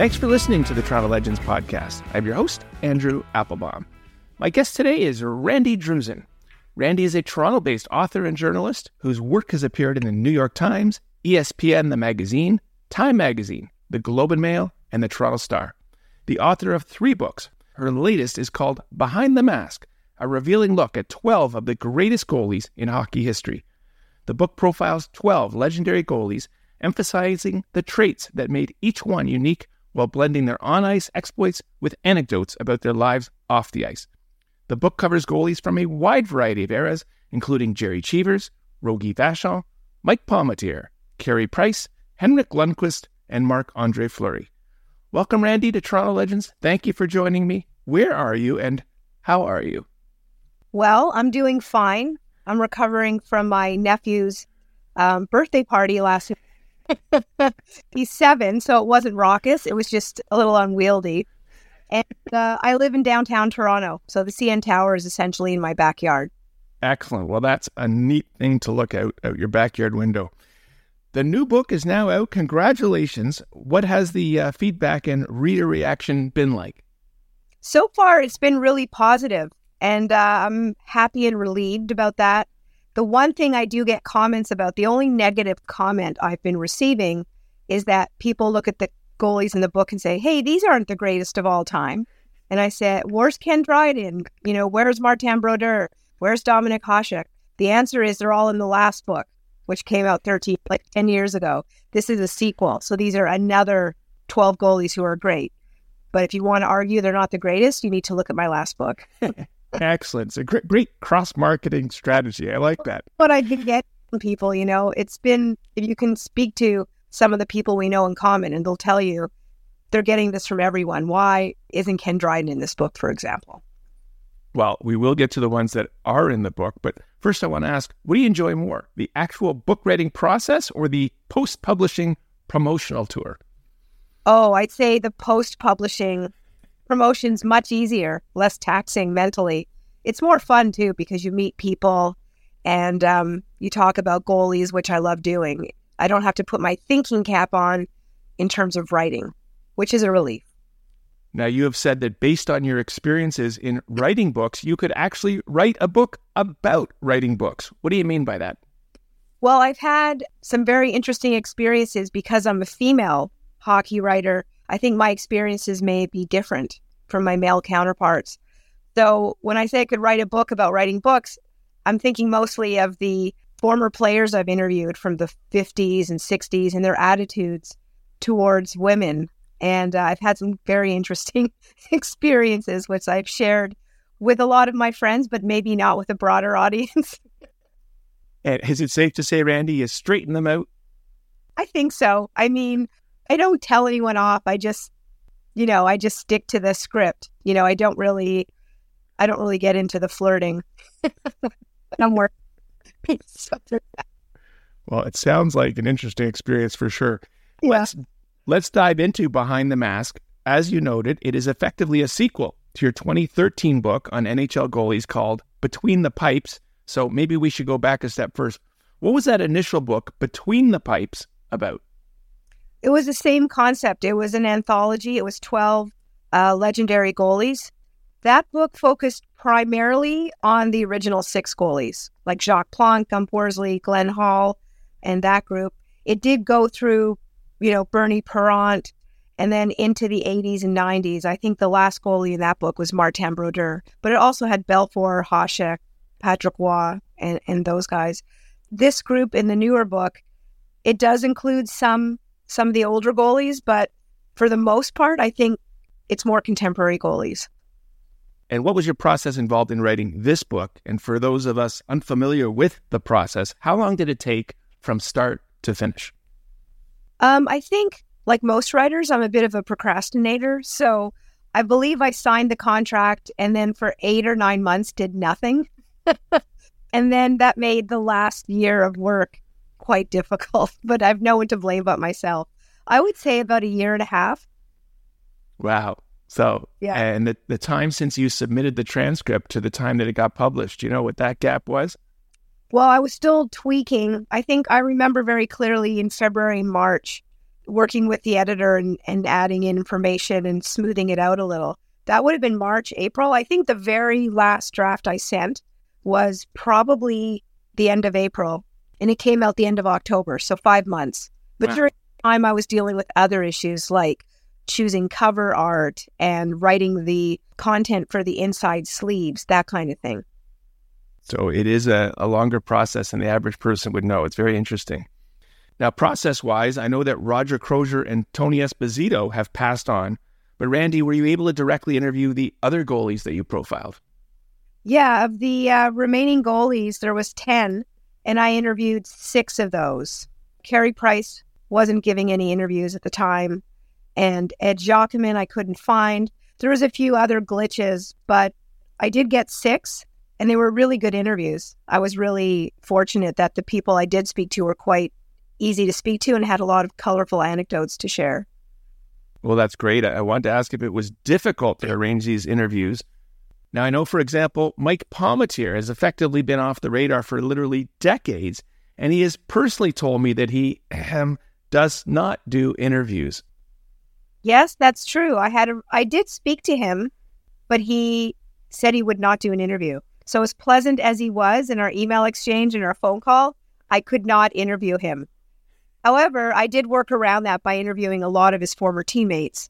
Thanks for listening to the Toronto Legends podcast. I'm your host, Andrew Applebaum. My guest today is Randi Druzin. Randi is a Toronto based author and journalist whose work has appeared in the New York Times, ESPN, the magazine, Time Magazine, the Globe and Mail, and the Toronto Star. The author of three books. Her latest is called Behind the Mask, a revealing look at 12 of the greatest goalies in hockey history. The book profiles 12 legendary goalies, emphasizing the traits that made each one unique while blending their on ice exploits with anecdotes about their lives off the ice. The book covers goalies from a wide variety of eras, including Gerry Cheevers, Rogie Vachon, Mike Palmateer, Carey Price, Henrik Lundqvist, and Marc Andre Fleury. Welcome, Randi, to Toronto Legends. Thank you for joining me. Where are you and how are you? Well, I'm doing fine. I'm recovering from my nephew's um, birthday party last He's seven, so it wasn't raucous. It was just a little unwieldy. And uh, I live in downtown Toronto, so the CN Tower is essentially in my backyard. Excellent. Well, that's a neat thing to look out out your backyard window. The new book is now out. Congratulations. What has the uh, feedback and reader reaction been like? So far, it's been really positive, and uh, I'm happy and relieved about that. The one thing I do get comments about, the only negative comment I've been receiving is that people look at the goalies in the book and say, hey, these aren't the greatest of all time. And I said, where's Ken Dryden? You know, where's Martin Brodeur? Where's Dominik Hasek? The answer is they're all in the last book, which came out 13, like 10 years ago. This is a sequel. So these are another 12 goalies who are great. But if you want to argue they're not the greatest, you need to look at my last book. Excellent. It's a great, great cross marketing strategy. I like that. What I can get from people, you know, it's been, if you can speak to some of the people we know in common, and they'll tell you they're getting this from everyone. Why isn't Ken Dryden in this book, for example? Well, we will get to the ones that are in the book, but first I want to ask what do you enjoy more, the actual book writing process or the post publishing promotional tour? Oh, I'd say the post publishing promotion's much easier, less taxing mentally. It's more fun too because you meet people and um, you talk about goalies, which I love doing. I don't have to put my thinking cap on in terms of writing, which is a relief. Now, you have said that based on your experiences in writing books, you could actually write a book about writing books. What do you mean by that? Well, I've had some very interesting experiences because I'm a female hockey writer I think my experiences may be different from my male counterparts. So when I say I could write a book about writing books, I'm thinking mostly of the former players I've interviewed from the 50s and 60s and their attitudes towards women. And uh, I've had some very interesting experiences, which I've shared with a lot of my friends, but maybe not with a broader audience. and is it safe to say, Randi, you straighten them out? I think so. I mean, I don't tell anyone off. I just, you know, I just stick to the script. You know, I don't really, I don't really get into the flirting. I'm working. well, it sounds like an interesting experience for sure. Yeah. Let's let's dive into Behind the Mask. As you noted, it is effectively a sequel to your 2013 book on NHL goalies called Between the Pipes. So maybe we should go back a step first. What was that initial book, Between the Pipes, about? It was the same concept. It was an anthology. It was 12 uh, legendary goalies. That book focused primarily on the original six goalies, like Jacques Plante, Gump Worsley, Glenn Hall, and that group. It did go through, you know, Bernie Parent and then into the 80s and 90s. I think the last goalie in that book was Martin Brodeur, but it also had Belfour, Hasek, Patrick Roy, and, and those guys. This group in the newer book, it does include some some of the older goalies, but for the most part, I think it's more contemporary goalies. And what was your process involved in writing this book? And for those of us unfamiliar with the process, how long did it take from start to finish? Um, I think, like most writers, I'm a bit of a procrastinator. So I believe I signed the contract and then for eight or nine months did nothing. and then that made the last year of work quite difficult, but I've no one to blame but myself. I would say about a year and a half. Wow. So, yeah. And the, the time since you submitted the transcript to the time that it got published, you know what that gap was? Well, I was still tweaking. I think I remember very clearly in February, March working with the editor and, and adding in information and smoothing it out a little. That would have been March, April. I think the very last draft I sent was probably the end of April and it came out the end of October. So five months. But wow. during time I was dealing with other issues like choosing cover art and writing the content for the inside sleeves, that kind of thing. So it is a, a longer process than the average person would know. It's very interesting. Now, process wise, I know that Roger Crozier and Tony Esposito have passed on, but Randi, were you able to directly interview the other goalies that you profiled? Yeah, of the uh, remaining goalies, there was 10, and I interviewed six of those. Carey Price wasn't giving any interviews at the time, and Ed Giacomin I couldn't find. There was a few other glitches, but I did get six, and they were really good interviews. I was really fortunate that the people I did speak to were quite easy to speak to and had a lot of colorful anecdotes to share. Well, that's great. I wanted to ask if it was difficult to arrange these interviews. Now, I know, for example, Mike Palmateer has effectively been off the radar for literally decades, and he has personally told me that he um, does not do interviews. Yes, that's true. I had a, I did speak to him, but he said he would not do an interview. So as pleasant as he was in our email exchange and our phone call, I could not interview him. However, I did work around that by interviewing a lot of his former teammates.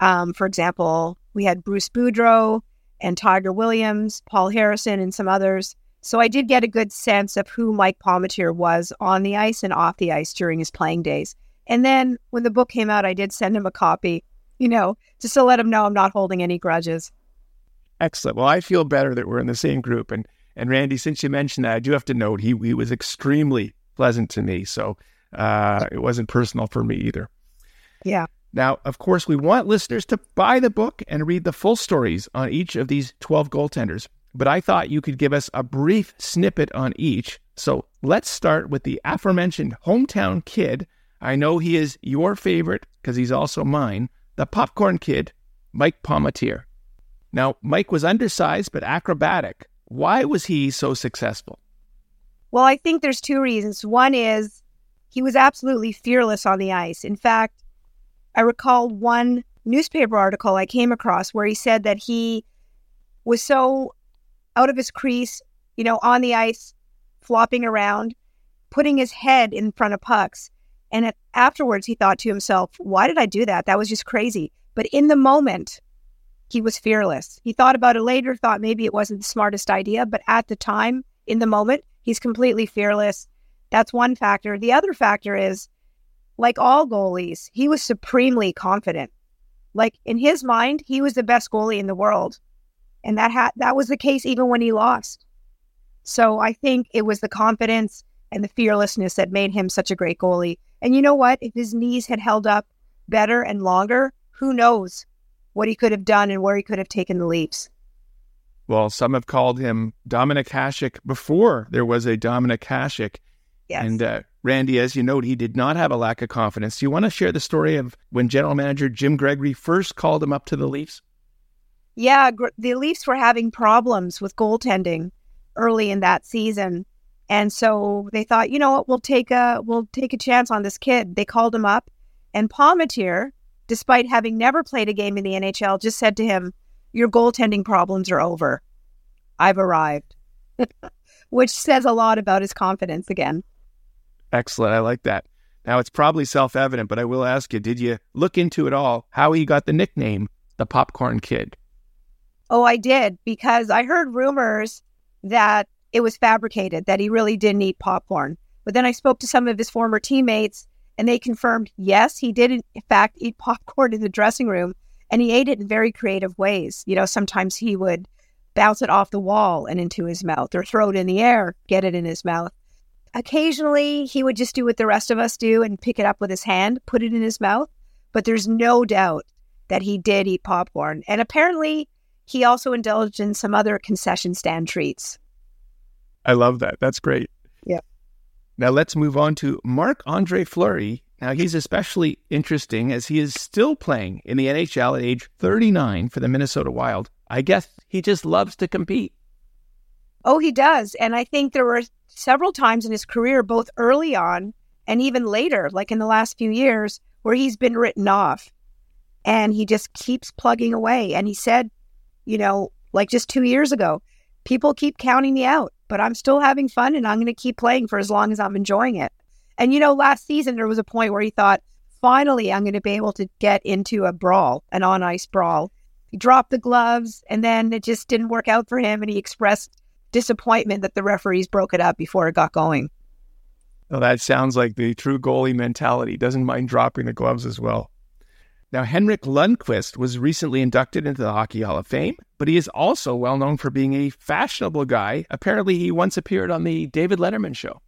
Um, for example, we had Bruce Boudreau and Tiger Williams, Paul Harrison, and some others. So I did get a good sense of who Mike Palmateer was on the ice and off the ice during his playing days. And then when the book came out, I did send him a copy, you know, just to let him know I'm not holding any grudges. Excellent. Well, I feel better that we're in the same group. And and Randi, since you mentioned that, I do have to note he he was extremely pleasant to me. So uh, it wasn't personal for me either. Yeah. Now, of course, we want listeners to buy the book and read the full stories on each of these 12 goaltenders, but I thought you could give us a brief snippet on each. So let's start with the aforementioned hometown kid. I know he is your favorite because he's also mine, the popcorn kid, Mike Palmateer. Now, Mike was undersized but acrobatic. Why was he so successful? Well, I think there's two reasons. One is he was absolutely fearless on the ice. In fact, I recall one newspaper article I came across where he said that he was so out of his crease, you know, on the ice, flopping around, putting his head in front of pucks. And afterwards, he thought to himself, why did I do that? That was just crazy. But in the moment, he was fearless. He thought about it later, thought maybe it wasn't the smartest idea, but at the time, in the moment, he's completely fearless. That's one factor. The other factor is, like all goalies, he was supremely confident. Like in his mind, he was the best goalie in the world, and that ha- that was the case even when he lost. So I think it was the confidence and the fearlessness that made him such a great goalie. And you know what? If his knees had held up better and longer, who knows what he could have done and where he could have taken the leaps. Well, some have called him Dominik Hasek before there was a Dominik Hasek. Yes. And uh, Randi, as you note, he did not have a lack of confidence. Do you want to share the story of when general manager Jim Gregory first called him up to the Leafs? Yeah, the Leafs were having problems with goaltending early in that season. And so they thought, you know what, we'll take a we'll take a chance on this kid. They called him up and Palmateer, despite having never played a game in the NHL, just said to him, Your goaltending problems are over. I've arrived. Which says a lot about his confidence again. Excellent. I like that. Now, it's probably self evident, but I will ask you did you look into it all how he got the nickname, the Popcorn Kid? Oh, I did, because I heard rumors that it was fabricated, that he really didn't eat popcorn. But then I spoke to some of his former teammates, and they confirmed yes, he did, in fact, eat popcorn in the dressing room, and he ate it in very creative ways. You know, sometimes he would bounce it off the wall and into his mouth, or throw it in the air, get it in his mouth. Occasionally, he would just do what the rest of us do and pick it up with his hand, put it in his mouth. But there's no doubt that he did eat popcorn. And apparently, he also indulged in some other concession stand treats. I love that. That's great. Yeah. Now let's move on to Marc Andre Fleury. Now he's especially interesting as he is still playing in the NHL at age 39 for the Minnesota Wild. I guess he just loves to compete. Oh, he does. And I think there were several times in his career, both early on and even later, like in the last few years, where he's been written off and he just keeps plugging away. And he said, you know, like just two years ago, people keep counting me out, but I'm still having fun and I'm going to keep playing for as long as I'm enjoying it. And, you know, last season, there was a point where he thought, finally, I'm going to be able to get into a brawl, an on ice brawl. He dropped the gloves and then it just didn't work out for him. And he expressed disappointment that the referees broke it up before it got going. Well, that sounds like the true goalie mentality. Doesn't mind dropping the gloves as well. Now, Henrik Lundqvist was recently inducted into the Hockey Hall of Fame, but he is also well known for being a fashionable guy. Apparently, he once appeared on the David Letterman show.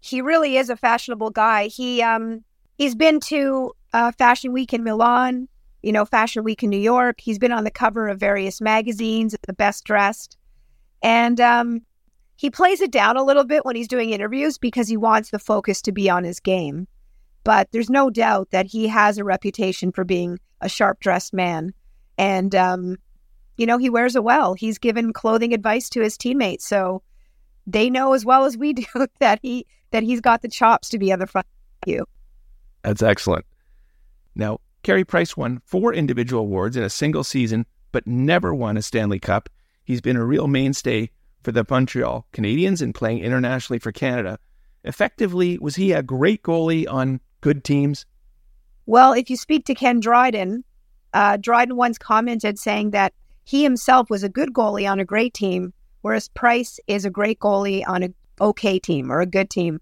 He really is a fashionable guy. He um he's been to uh, Fashion Week in Milan, you know, Fashion Week in New York. He's been on the cover of various magazines, the best dressed, and um, he plays it down a little bit when he's doing interviews because he wants the focus to be on his game. But there's no doubt that he has a reputation for being a sharp dressed man. And, um, you know, he wears it well. He's given clothing advice to his teammates. So they know as well as we do that he that he's got the chops to be on the front you. That's excellent. Now, Carey Price won four individual awards in a single season, but never won a Stanley Cup. He's been a real mainstay for the Montreal Canadiens and playing internationally for Canada. Effectively, was he a great goalie on good teams? Well, if you speak to Ken Dryden, uh, Dryden once commented saying that he himself was a good goalie on a great team, whereas Price is a great goalie on a okay team or a good team.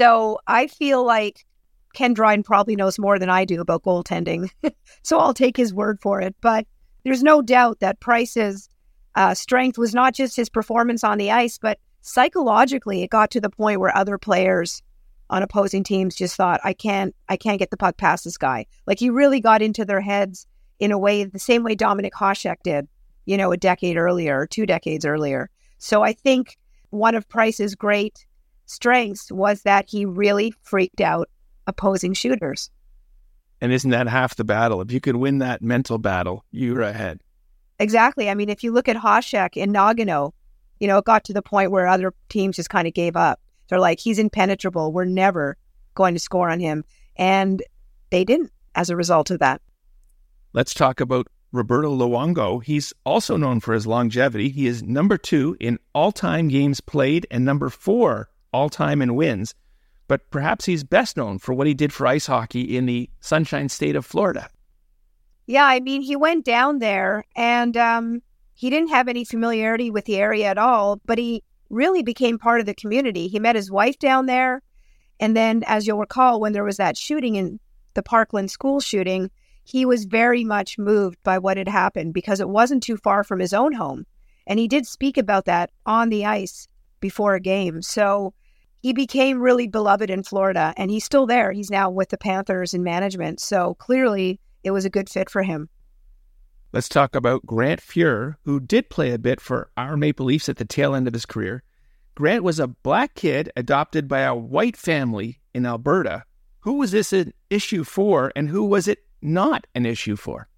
So I feel like Ken Dryden probably knows more than I do about goaltending. so I'll take his word for it. But there's no doubt that Price's uh, strength was not just his performance on the ice, but psychologically, it got to the point where other players on opposing teams just thought, "I can't, I can't get the puck past this guy." Like he really got into their heads in a way, the same way Dominik Hasek did, you know, a decade earlier, or two decades earlier. So I think one of Price's great strengths was that he really freaked out opposing shooters. And isn't that half the battle? If you could win that mental battle, you're ahead. Exactly. I mean, if you look at Hasek in Nagano, you know, it got to the point where other teams just kind of gave up. They're like, he's impenetrable. We're never going to score on him. And they didn't as a result of that. Let's talk about Roberto Luongo. He's also known for his longevity. He is number two in all time games played and number four all time in wins. But perhaps he's best known for what he did for ice hockey in the Sunshine State of Florida. Yeah, I mean, he went down there and um, he didn't have any familiarity with the area at all, but he really became part of the community. He met his wife down there. And then, as you'll recall, when there was that shooting in the Parkland school shooting, he was very much moved by what had happened because it wasn't too far from his own home. And he did speak about that on the ice before a game. So he became really beloved in Florida and he's still there. He's now with the Panthers in management. So clearly, it was a good fit for him. Let's talk about Grant Fuhr, who did play a bit for our Maple Leafs at the tail end of his career. Grant was a black kid adopted by a white family in Alberta. Who was this an issue for, and who was it not an issue for?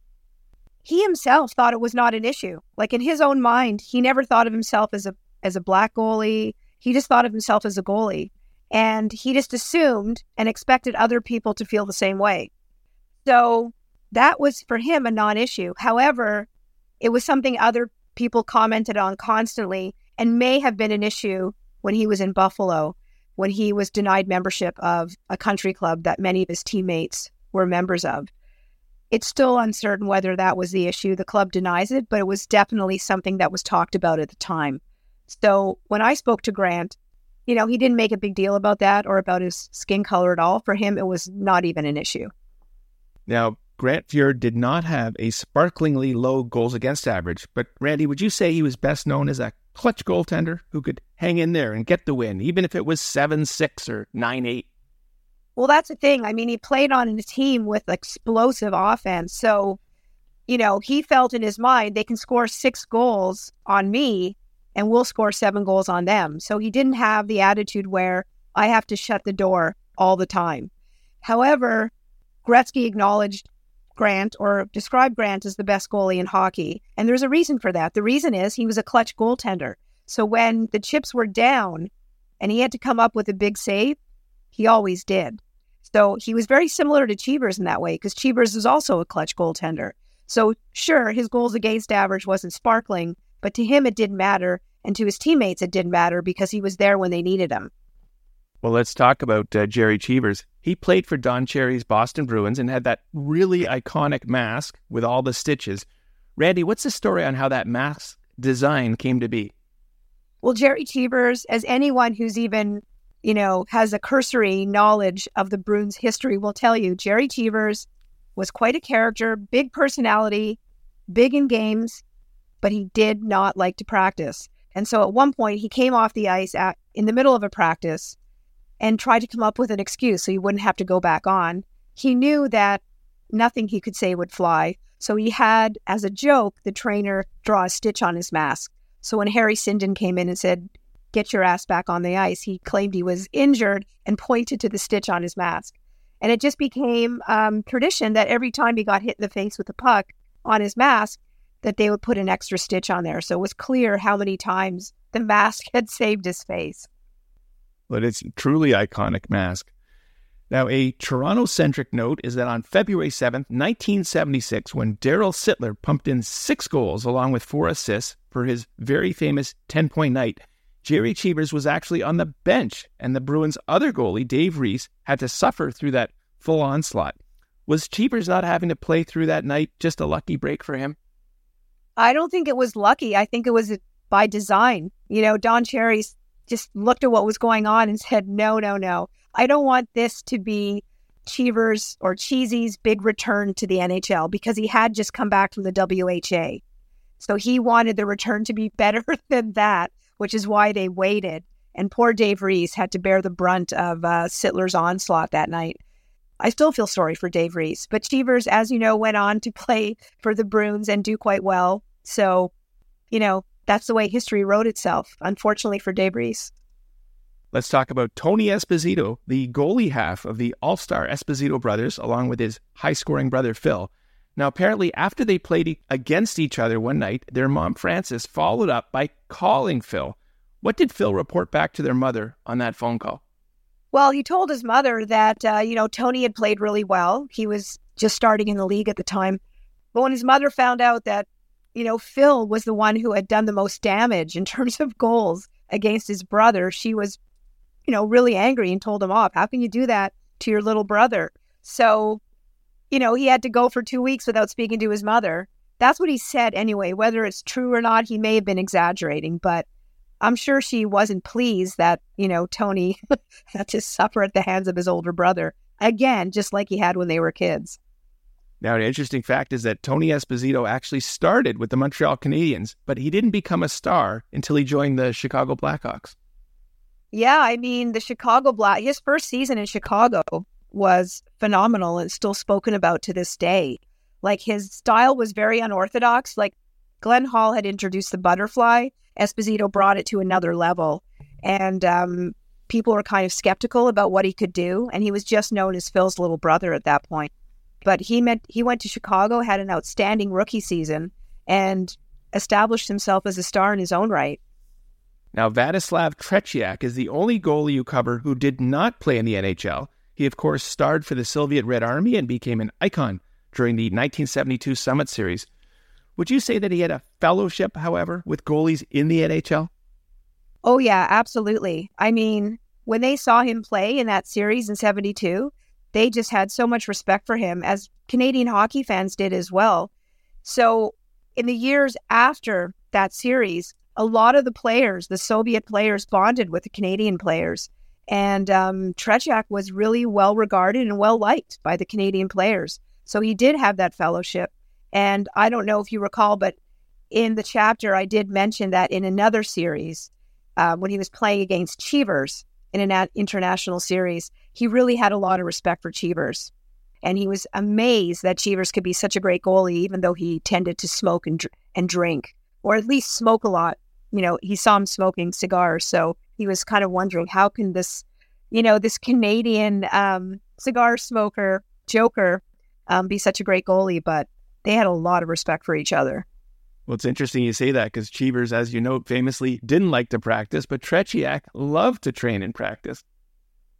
He himself thought it was not an issue. Like in his own mind, he never thought of himself as a as a black goalie. He just thought of himself as a goalie. And he just assumed and expected other people to feel the same way. So that was for him a non issue. However, it was something other people commented on constantly and may have been an issue when he was in Buffalo, when he was denied membership of a country club that many of his teammates were members of. It's still uncertain whether that was the issue. The club denies it, but it was definitely something that was talked about at the time. So when I spoke to Grant, you know, he didn't make a big deal about that or about his skin color at all. For him, it was not even an issue. Now, Grant Fuhr did not have a sparklingly low goals against average, but Randi, would you say he was best known as a clutch goaltender who could hang in there and get the win, even if it was 7 6 or 9 8? Well, that's the thing. I mean, he played on a team with explosive offense. So, you know, he felt in his mind they can score six goals on me and we'll score seven goals on them. So he didn't have the attitude where I have to shut the door all the time. However, Gretzky acknowledged Grant or describe Grant as the best goalie in hockey. And there's a reason for that. The reason is he was a clutch goaltender. So when the chips were down and he had to come up with a big save, he always did. So he was very similar to Cheevers in that way because Cheevers is also a clutch goaltender. So sure, his goals against average wasn't sparkling, but to him it didn't matter, and to his teammates it didn't matter because he was there when they needed him. Well, let's talk about uh, Gerry Cheevers. He played for Don Cherry's Boston Bruins and had that really iconic mask with all the stitches. Randi, what's the story on how that mask design came to be? Well, Gerry Cheevers, as anyone who's even, you know, has a cursory knowledge of the Bruins history will tell you, Gerry Cheevers was quite a character, big personality, big in games, but he did not like to practice. And so at one point, he came off the ice at, in the middle of a practice and tried to come up with an excuse so he wouldn't have to go back on. He knew that nothing he could say would fly. So he had, as a joke, the trainer draw a stitch on his mask. So when Harry Sinden came in and said, Get your ass back on the ice, he claimed he was injured and pointed to the stitch on his mask. And it just became um, tradition that every time he got hit in the face with a puck on his mask, that they would put an extra stitch on there. So it was clear how many times the mask had saved his face but it's truly iconic mask. Now, a Toronto centric note is that on February 7th, 1976, when Daryl Sittler pumped in six goals along with four assists for his very famous 10 point night, Gerry Cheevers was actually on the bench, and the Bruins' other goalie, Dave Reece, had to suffer through that full onslaught. Was Cheevers not having to play through that night just a lucky break for him? I don't think it was lucky. I think it was by design. You know, Don Cherry's just looked at what was going on and said, no, no, no. I don't want this to be Cheevers or Cheesie's big return to the NHL because he had just come back from the WHA. So he wanted the return to be better than that, which is why they waited. And poor Dave Reece had to bear the brunt of uh, Sittler's onslaught that night. I still feel sorry for Dave Reece, but Cheevers, as you know, went on to play for the Bruins and do quite well. So, you know, that's the way history wrote itself, unfortunately for Reece. Let's talk about Tony Esposito, the goalie half of the All Star Esposito brothers, along with his high scoring brother Phil. Now, apparently, after they played against each other one night, their mom Frances followed up by calling Phil. What did Phil report back to their mother on that phone call? Well, he told his mother that, uh, you know, Tony had played really well. He was just starting in the league at the time. But when his mother found out that you know, Phil was the one who had done the most damage in terms of goals against his brother. She was, you know, really angry and told him off. How can you do that to your little brother? So, you know, he had to go for two weeks without speaking to his mother. That's what he said anyway. Whether it's true or not, he may have been exaggerating, but I'm sure she wasn't pleased that, you know, Tony had to suffer at the hands of his older brother. Again, just like he had when they were kids. Now, an interesting fact is that Tony Esposito actually started with the Montreal Canadiens, but he didn't become a star until he joined the Chicago Blackhawks. Yeah, I mean, the Chicago Black, his first season in Chicago was phenomenal and still spoken about to this day. Like his style was very unorthodox. Like Glenn Hall had introduced the butterfly, Esposito brought it to another level. And um, people were kind of skeptical about what he could do. And he was just known as Phil's little brother at that point. But he met he went to Chicago, had an outstanding rookie season, and established himself as a star in his own right. Now, Vladislav Tretiak is the only goalie you cover who did not play in the NHL. He, of course, starred for the Soviet Red Army and became an icon during the 1972 Summit Series. Would you say that he had a fellowship, however, with goalies in the NHL? Oh, yeah, absolutely. I mean, when they saw him play in that series in 72, they just had so much respect for him, as Canadian hockey fans did as well. So, in the years after that series, a lot of the players, the Soviet players, bonded with the Canadian players. And um, was really well regarded and well liked by the Canadian players. So he did have that fellowship. And I don't know if you recall, but in the chapter, I did mention that in another series, uh, when he was playing against Cheevers, in an international series, he really had a lot of respect for Cheevers. And he was amazed that Cheevers could be such a great goalie, even though he tended to smoke and, and drink, or at least smoke a lot. You know, he saw him smoking cigars. So he was kind of wondering how can this, you know, this Canadian um, cigar smoker, Joker, um, be such a great goalie. But they had a lot of respect for each other. Well, it's interesting you say that because Cheevers, as you know, famously didn't like to practice, but Tretiak loved to train and practice.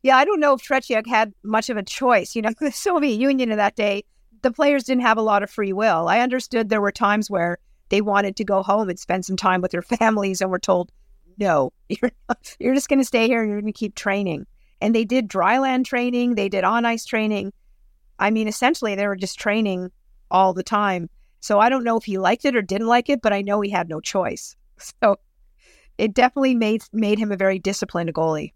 Yeah, I don't know if Tretiak had much of a choice. You know, the Soviet Union in that day, the players didn't have a lot of free will. I understood there were times where they wanted to go home and spend some time with their families and were told, no, you're, you're just going to stay here and you're going to keep training. And they did dryland training, they did on ice training. I mean, essentially, they were just training all the time. So I don't know if he liked it or didn't like it, but I know he had no choice. So it definitely made made him a very disciplined goalie.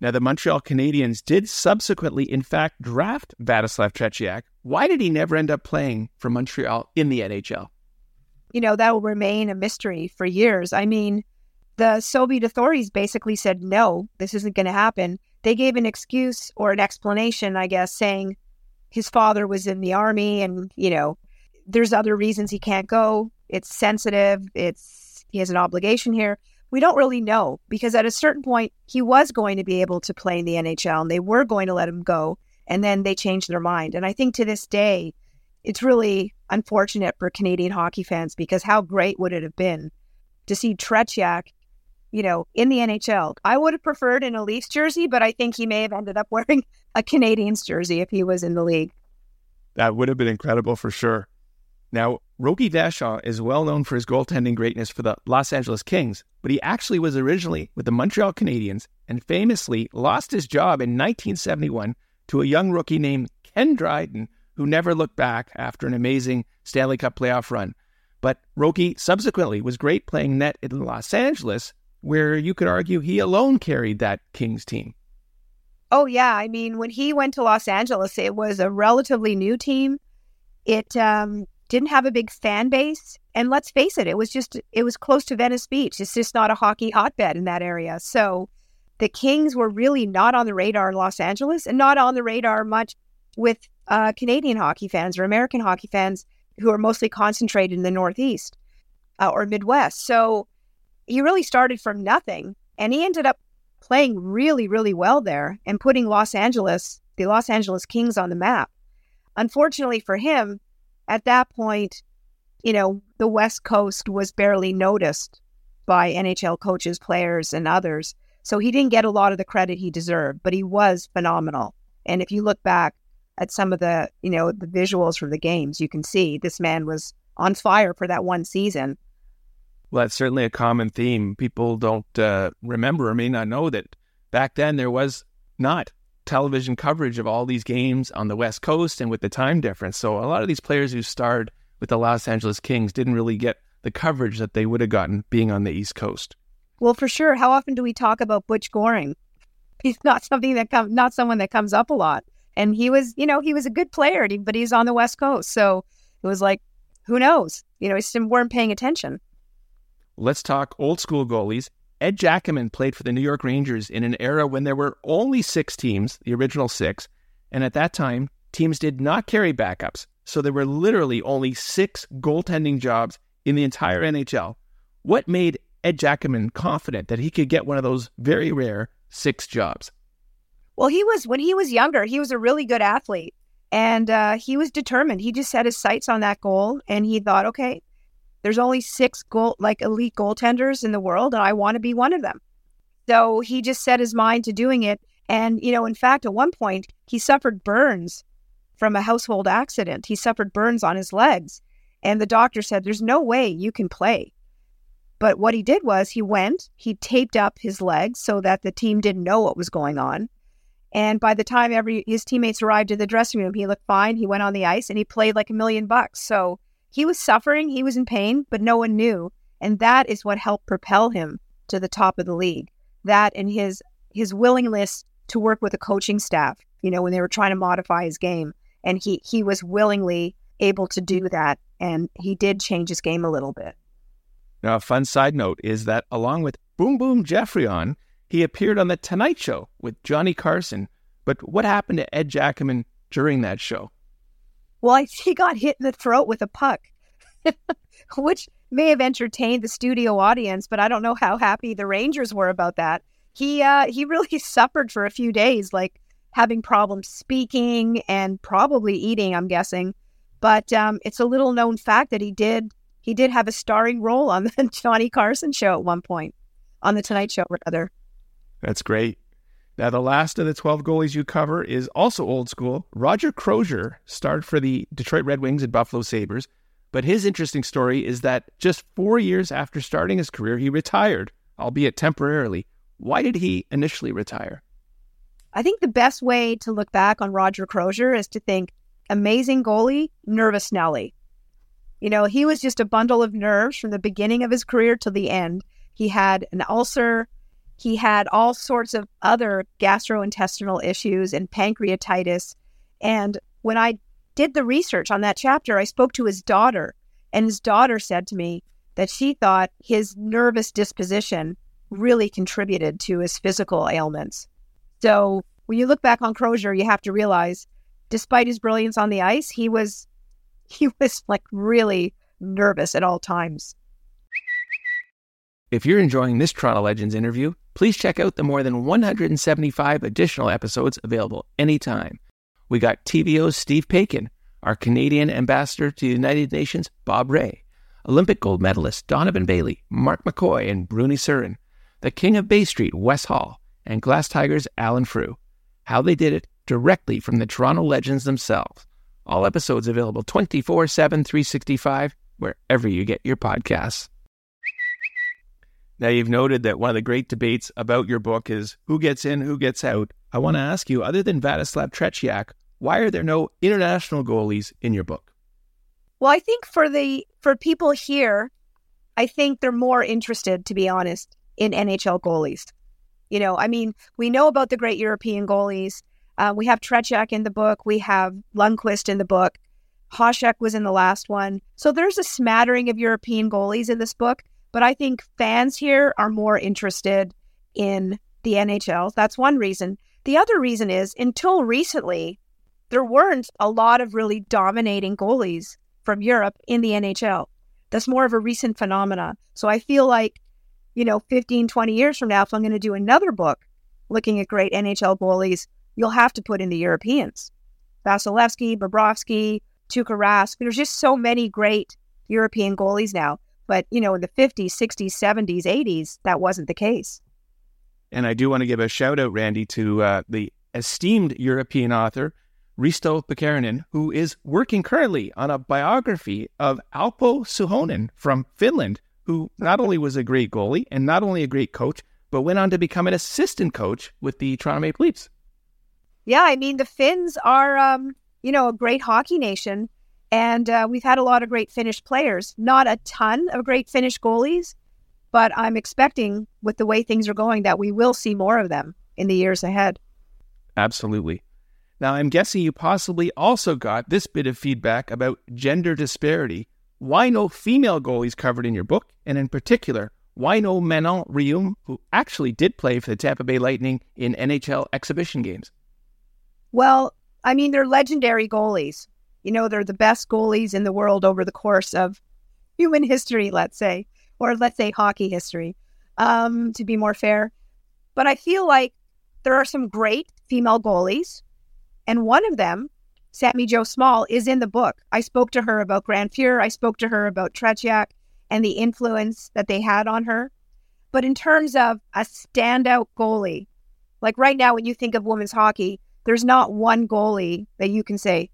Now, the Montreal Canadiens did subsequently, in fact, draft Vladislav Tretiak. Why did he never end up playing for Montreal in the NHL? You know, that will remain a mystery for years. I mean, the Soviet authorities basically said, no, this isn't going to happen. They gave an excuse or an explanation, I guess, saying his father was in the army and, you know, there's other reasons he can't go. It's sensitive. It's, he has an obligation here. We don't really know because at a certain point, he was going to be able to play in the NHL and they were going to let him go. And then they changed their mind. And I think to this day, it's really unfortunate for Canadian hockey fans because how great would it have been to see Tretiak you know, in the NHL. I would have preferred in a Leafs jersey, but I think he may have ended up wearing a Canadiens jersey if he was in the league. That would have been incredible for sure. Now, Rogie Vachon is well known for his goaltending greatness for the Los Angeles Kings, but he actually was originally with the Montreal Canadiens and famously lost his job in 1971 to a young rookie named Ken Dryden, who never looked back after an amazing Stanley Cup playoff run. But Rogie subsequently was great playing net in Los Angeles, where you could argue he alone carried that Kings team. Oh, yeah. I mean, when he went to Los Angeles, it was a relatively new team. It um, didn't have a big fan base. And let's face it, it was just, it was close to Venice Beach. It's just not a hockey hotbed in that area. So the Kings were really not on the radar in Los Angeles and not on the radar much with uh, Canadian hockey fans or American hockey fans who are mostly concentrated in the Northeast uh, or Midwest. So he really started from nothing and he ended up playing really, really well there and putting Los Angeles, the Los Angeles Kings on the map. Unfortunately for him, at that point, you know, the West Coast was barely noticed by NHL coaches, players, and others. So he didn't get a lot of the credit he deserved, but he was phenomenal. And if you look back at some of the, you know, the visuals from the games, you can see this man was on fire for that one season. Well, that's certainly a common theme. People don't uh, remember or may not know that back then there was not television coverage of all these games on the West Coast and with the time difference. So a lot of these players who starred with the Los Angeles Kings didn't really get the coverage that they would have gotten being on the East Coast. Well, for sure. How often do we talk about Butch Goring? He's not something that comes, not someone that comes up a lot. And he was, you know, he was a good player, but he's on the West Coast, so it was like, who knows? You know, he just weren't paying attention. Let's talk old school goalies. Ed Giacomin played for the New York Rangers in an era when there were only six teams, the original six, and at that time, teams did not carry backups. So there were literally only six goaltending jobs in the entire NHL. What made Ed Giacomin confident that he could get one of those very rare six jobs? Well, he was, when he was younger, he was a really good athlete and uh, he was determined. He just set his sights on that goal and he thought, okay, there's only six goal like elite goaltenders in the world, and I want to be one of them. So he just set his mind to doing it. And, you know, in fact, at one point, he suffered burns from a household accident. He suffered burns on his legs. And the doctor said, There's no way you can play. But what he did was he went, he taped up his legs so that the team didn't know what was going on. And by the time every his teammates arrived in the dressing room, he looked fine. He went on the ice and he played like a million bucks. So he was suffering, he was in pain, but no one knew. And that is what helped propel him to the top of the league. That and his his willingness to work with a coaching staff, you know, when they were trying to modify his game. And he he was willingly able to do that. And he did change his game a little bit. Now, a fun side note is that along with Boom Boom Geoffrion, he appeared on The Tonight Show with Johnny Carson. But what happened to Ed Giacomin during that show? Well, he got hit in the throat with a puck, which may have entertained the studio audience, but I don't know how happy the Rangers were about that. He uh, he really suffered for a few days, like having problems speaking and probably eating. I'm guessing, but um, it's a little known fact that he did he did have a starring role on the Johnny Carson show at one point, on the Tonight Show rather. That's great. Now, the last of the 12 goalies you cover is also old school. Roger Crozier starred for the Detroit Red Wings and Buffalo Sabres, but his interesting story is that just four years after starting his career, he retired, albeit temporarily. Why did he initially retire? I think the best way to look back on Roger Crozier is to think amazing goalie, nervous Nelly. You know, he was just a bundle of nerves from the beginning of his career to the end. He had an ulcer. He had all sorts of other gastrointestinal issues and pancreatitis. And when I did the research on that chapter, I spoke to his daughter, and his daughter said to me that she thought his nervous disposition really contributed to his physical ailments. So when you look back on Crozier, you have to realize, despite his brilliance on the ice, he was he was like really nervous at all times. If you're enjoying this Toronto Legends interview, please check out the more than 175 additional episodes available anytime. We got TVO's Steve Paikin, our Canadian ambassador to the United Nations, Bob Rae, Olympic gold medalist Donovan Bailey, Mark McKoy, and Bruny Surin, the King of Bay Street, Wes Hall, and Glass Tigers Alan Frew. How they did it directly from the Toronto legends themselves. All episodes available 24 7, 365, wherever you get your podcasts. Now, you've noted that one of the great debates about your book is who gets in, who gets out. I want to ask you, other than Vladislav Tretiak, why are there no international goalies in your book? Well, I think for the for people here, I think they're more interested, to be honest, in NHL goalies. You know, I mean, we know about the great European goalies. Uh, we have Tretiak in the book. We have Lundqvist in the book. Hasek was in the last one. So there's a smattering of European goalies in this book. But I think fans here are more interested in the NHL. That's one reason. The other reason is until recently, there weren't a lot of really dominating goalies from Europe in the NHL. That's more of a recent phenomena. So I feel like you know, 15, 20 years from now, if I'm going to do another book looking at great NHL goalies, you'll have to put in the Europeans. Vasilevskiy, Bobrovsky, Tuukka Rask. There's just so many great European goalies now. But, you know, in the 50s, 60s, 70s, 80s, that wasn't the case. And I do want to give a shout out, Randi, to uh, the esteemed European author, Risto Pekkarinen, who is working currently on a biography of Alpo Suhonen from Finland, who not only was a great goalie and not only a great coach, but went on to become an assistant coach with the Toronto Maple Leafs. Yeah, I mean the Finns are, um, you know, a great hockey nation, and uh, we've had a lot of great Finnish players. Not a ton of great Finnish goalies, but I'm expecting, with the way things are going, that we will see more of them in the years ahead. Absolutely. Now, I'm guessing you possibly also got this bit of feedback about gender disparity why no female goalies covered in your book? And in particular, why no Manon Rhéaume, who actually did play for the Tampa Bay Lightning in NHL exhibition games? Well, I mean, they're legendary goalies. You know, they're the best goalies in the world over the course of human history, let's say, or let's say hockey history, um, to be more fair. But I feel like there are some great female goalies, and one of them Sami Jo Small is in the book. I spoke to her about Grant Fuhr. I spoke to her about Tretiak and the influence that they had on her. But in terms of a standout goalie, like right now, when you think of women's hockey, there's not one goalie that you can say,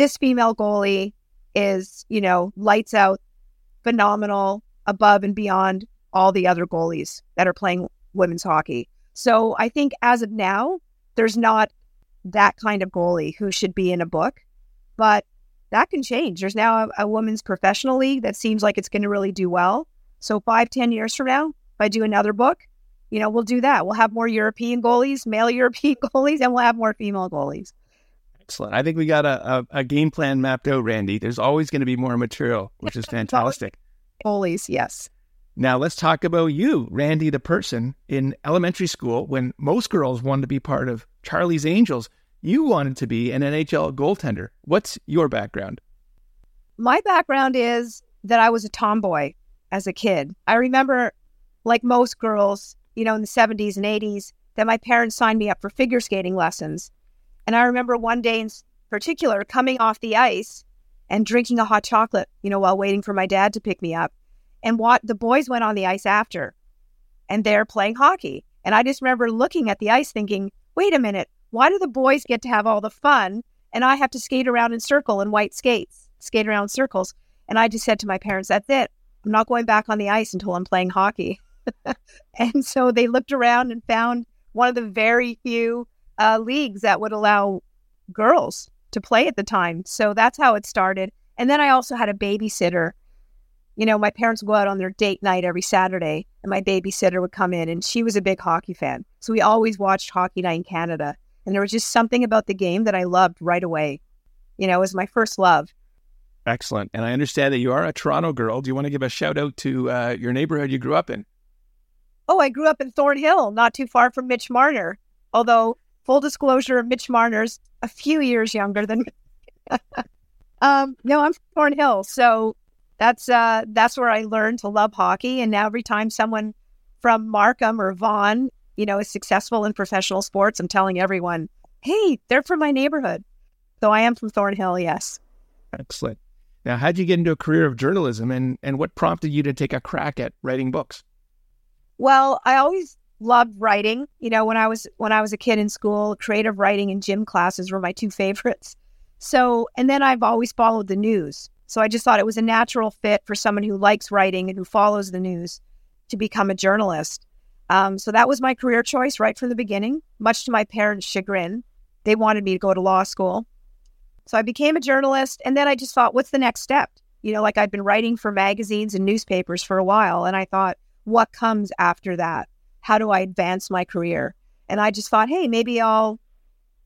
this female goalie is, you know, lights out, phenomenal, above and beyond all the other goalies that are playing women's hockey. So I think as of now, there's not that kind of goalie who should be in a book. But that can change. There's now a, a women's professional league that seems like it's going to really do well. So five, ten years from now, if I do another book, you know, we'll do that. We'll have more European goalies, male European goalies, and we'll have more female goalies. Excellent. I think we got a, a, a game plan mapped out, Randi. There's always going to be more material, which is fantastic. goalies, yes. Now let's talk about you, Randi, the person in elementary school when most girls wanted to be part of Charlie's Angels. You wanted to be an NHL goaltender. What's your background? My background is that I was a tomboy as a kid. I remember, like most girls, you know, in the 70s and 80s, that my parents signed me up for figure skating lessons. And I remember one day in particular coming off the ice and drinking a hot chocolate, you know, while waiting for my dad to pick me up. And what the boys went on the ice after and they're playing hockey. And I just remember looking at the ice thinking, wait a minute, why do the boys get to have all the fun and I have to skate around in circle in white skates, skate around circles? And I just said to my parents, that's it. I'm not going back on the ice until I'm playing hockey. and so they looked around and found one of the very few uh, leagues that would allow girls to play at the time. So that's how it started. And then I also had a babysitter. You know, my parents would go out on their date night every Saturday, and my babysitter would come in, and she was a big hockey fan. So we always watched Hockey Night in Canada. And there was just something about the game that I loved right away. You know, it was my first love. Excellent. And I understand that you are a Toronto girl. Do you want to give a shout out to uh, your neighborhood you grew up in? Oh, I grew up in Thornhill, not too far from Mitch Marner. Although, full disclosure, Mitch Marner's a few years younger than me. um, no, I'm from Thornhill, so that's uh, that's where I learned to love hockey. And now every time someone from Markham or Vaughan, you know, is successful in professional sports, I'm telling everyone, "Hey, they're from my neighborhood." So I am from Thornhill. Yes. Excellent. Now, how'd you get into a career of journalism, and and what prompted you to take a crack at writing books? Well, I always loved writing. You know, when I was when I was a kid in school, creative writing and gym classes were my two favorites. So, and then I've always followed the news. So I just thought it was a natural fit for someone who likes writing and who follows the news to become a journalist. Um, so that was my career choice right from the beginning, much to my parents' chagrin. They wanted me to go to law school. So I became a journalist. And then I just thought, what's the next step? You know, like I'd been writing for magazines and newspapers for a while. And I thought, what comes after that? How do I advance my career? And I just thought, hey, maybe I'll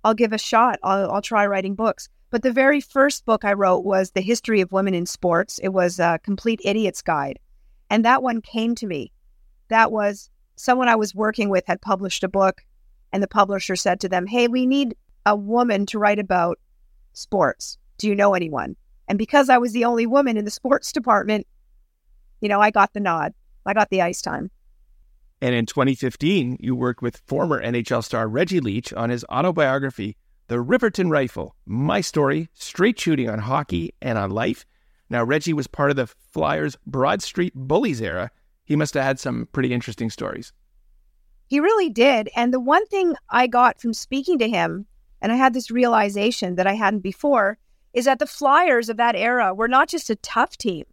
I'll give a shot. I'll, I'll try writing books. But the very first book I wrote was The History of Women in Sports. It was a complete idiot's guide. And that one came to me. That was someone I was working with had published a book, and the publisher said to them, Hey, we need a woman to write about sports. Do you know anyone? And because I was the only woman in the sports department, you know, I got the nod. I got the ice time. And in 2015, you worked with former NHL star Reggie Leach on his autobiography, The Riverton Rifle My Story, Straight Shooting on Hockey and on Life. Now, Reggie was part of the Flyers' Broad Street Bullies era. He must have had some pretty interesting stories. He really did. And the one thing I got from speaking to him, and I had this realization that I hadn't before, is that the Flyers of that era were not just a tough team,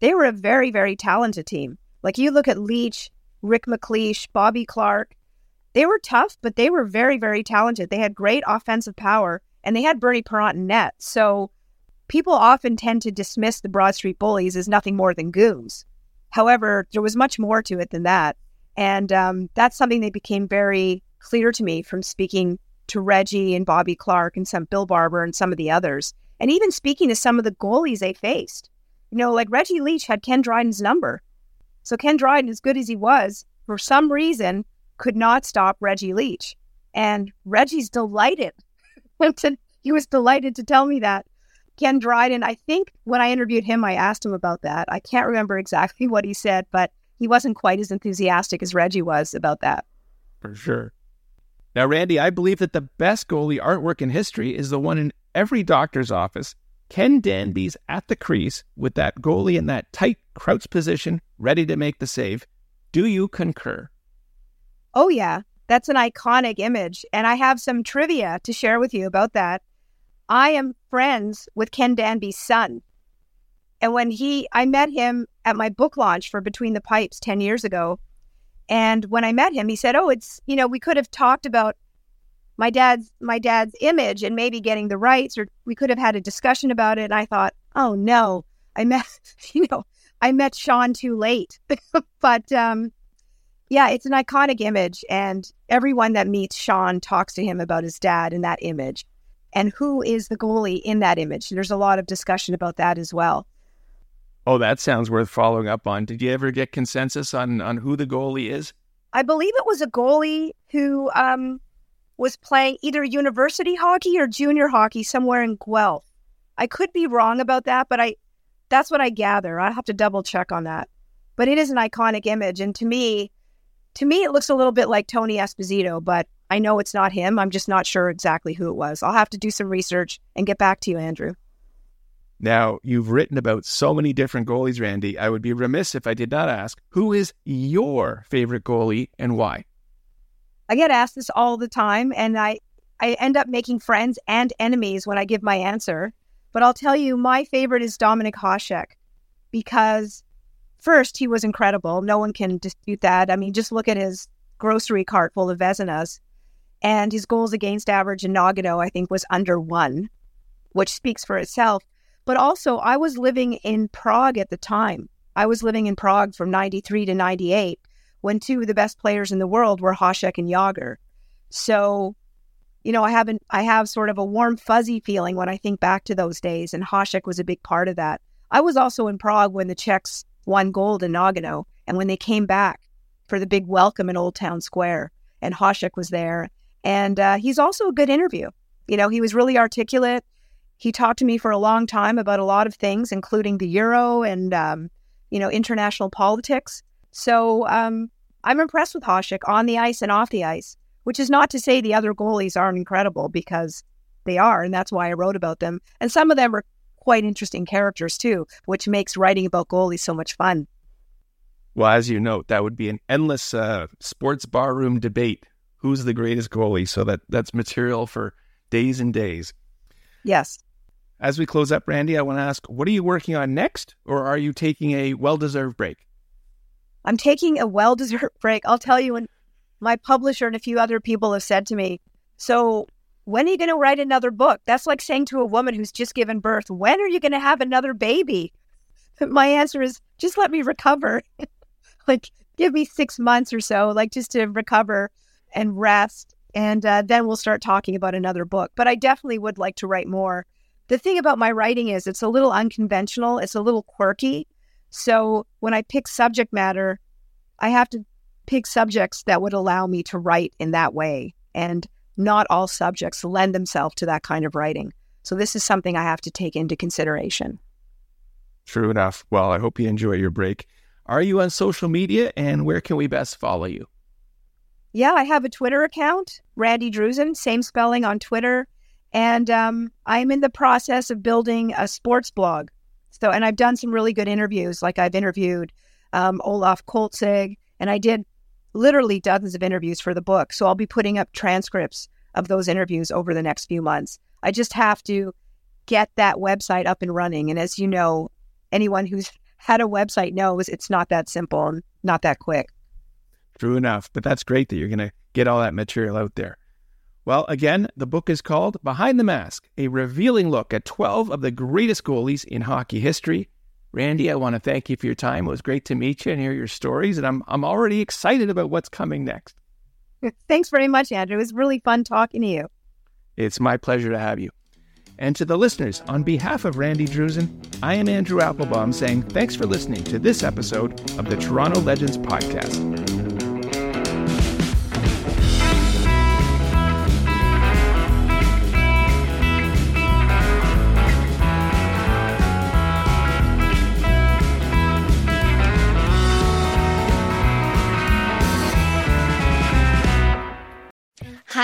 they were a very, very talented team. Like you look at Leach, Rick MacLeish, Bobby Clarke. they were tough, but they were very, very talented. They had great offensive power and they had Bernie Parent in net. So people often tend to dismiss the Broad Street Bullies as nothing more than goons. However, there was much more to it than that. And um, that's something that became very clear to me from speaking to Reggie and Bobby Clarke and some Bill Barber and some of the others, and even speaking to some of the goalies they faced. You know, like Reggie Leach had Ken Dryden's number. So Ken Dryden, as good as he was, for some reason, could not stop Reggie Leach. And Reggie's delighted. he was delighted to tell me that. Ken Dryden, I think when I interviewed him, I asked him about that. I can't remember exactly what he said, but he wasn't quite as enthusiastic as Reggie was about that. For sure. Now, Randi, I believe that the best goalie artwork in history is the one in every doctor's office Ken Danby's at the crease with that goalie in that tight crouch position, ready to make the save. Do you concur? Oh, yeah. That's an iconic image. And I have some trivia to share with you about that. I am friends with Ken Danby's son. And when he, I met him at my book launch for Between the Pipes 10 years ago. And when I met him, he said, Oh, it's, you know, we could have talked about my dad's my dad's image and maybe getting the rights or we could have had a discussion about it. And i thought oh no i met you know i met sean too late. But um yeah it's an iconic image and everyone that meets sean talks to him about his dad in that image. And who is the goalie in that image? There's a lot of discussion about that as well. Oh that sounds worth following up on. Did you ever get consensus on on who the goalie is? I believe it was a goalie who um was playing either university hockey or junior hockey somewhere in Guelph. I could be wrong about that, but I that's what I gather. I have to double check on that. But it is an iconic image and to me to me it looks a little bit like Tony Esposito, but I know it's not him. I'm just not sure exactly who it was. I'll have to do some research and get back to you, Andrew. Now, you've written about so many different goalies, Randi. I would be remiss if I did not ask who is your favorite goalie and why? I get asked this all the time, and I, I end up making friends and enemies when I give my answer. But I'll tell you, my favorite is Dominik Hasek because first, he was incredible. No one can dispute that. I mean, just look at his grocery cart full of Vezinas. And his goals against average in Nagano, I think, was under one, which speaks for itself. But also, I was living in Prague at the time. I was living in Prague from 93 to 98 when two of the best players in the world were Hasek and Jagr. So, you know, I haven't I have sort of a warm fuzzy feeling when I think back to those days and Hasek was a big part of that. I was also in Prague when the Czechs won gold in Nagano and when they came back for the big welcome in Old Town Square and Hasek was there and uh, he's also a good interview. You know, he was really articulate. He talked to me for a long time about a lot of things, including the euro and um, you know international politics. So um, I'm impressed with Hasek on the ice and off the ice, which is not to say the other goalies aren't incredible because they are, and that's why I wrote about them. And some of them are quite interesting characters too, which makes writing about goalies so much fun. Well, as you note, that would be an endless uh, sports barroom debate. Who's the greatest goalie? So that that's material for days and days. Yes. As we close up, Randi, I want to ask, what are you working on next, or are you taking a well-deserved break? I'm taking a well-deserved break. I'll tell you, when my publisher and a few other people have said to me, "So when are you going to write another book?" That's like saying to a woman who's just given birth, "When are you going to have another baby?" My answer is, just let me recover. like, give me six months or so, like just to recover and rest, and uh, then we'll start talking about another book. But I definitely would like to write more. The thing about my writing is it's a little unconventional, it's a little quirky. So when I pick subject matter, I have to pick subjects that would allow me to write in that way. And not all subjects lend themselves to that kind of writing. So this is something I have to take into consideration. True enough. Well, I hope you enjoy your break. Are you on social media and where can we best follow you? Yeah, I have a Twitter account, Randi Druzin, same spelling on Twitter. And um, I'm in the process of building a sports blog. So, and I've done some really good interviews. Like I've interviewed um, Olaf Kolzig, and I did literally dozens of interviews for the book. So I'll be putting up transcripts of those interviews over the next few months. I just have to get that website up and running. And as you know, anyone who's had a website knows it's not that simple and not that quick. True enough. But that's great that you're going to get all that material out there. Well, again, the book is called Behind the Mask, a revealing look at 12 of the greatest goalies in hockey history. Randi, I want to thank you for your time. It was great to meet you and hear your stories, and I'm, I'm already excited about what's coming next. Thanks very much, Andrew. It was really fun talking to you. It's my pleasure to have you. And to the listeners, on behalf of Randi Druzin, I am Andrew Applebaum saying thanks for listening to this episode of the Toronto Legends Podcast.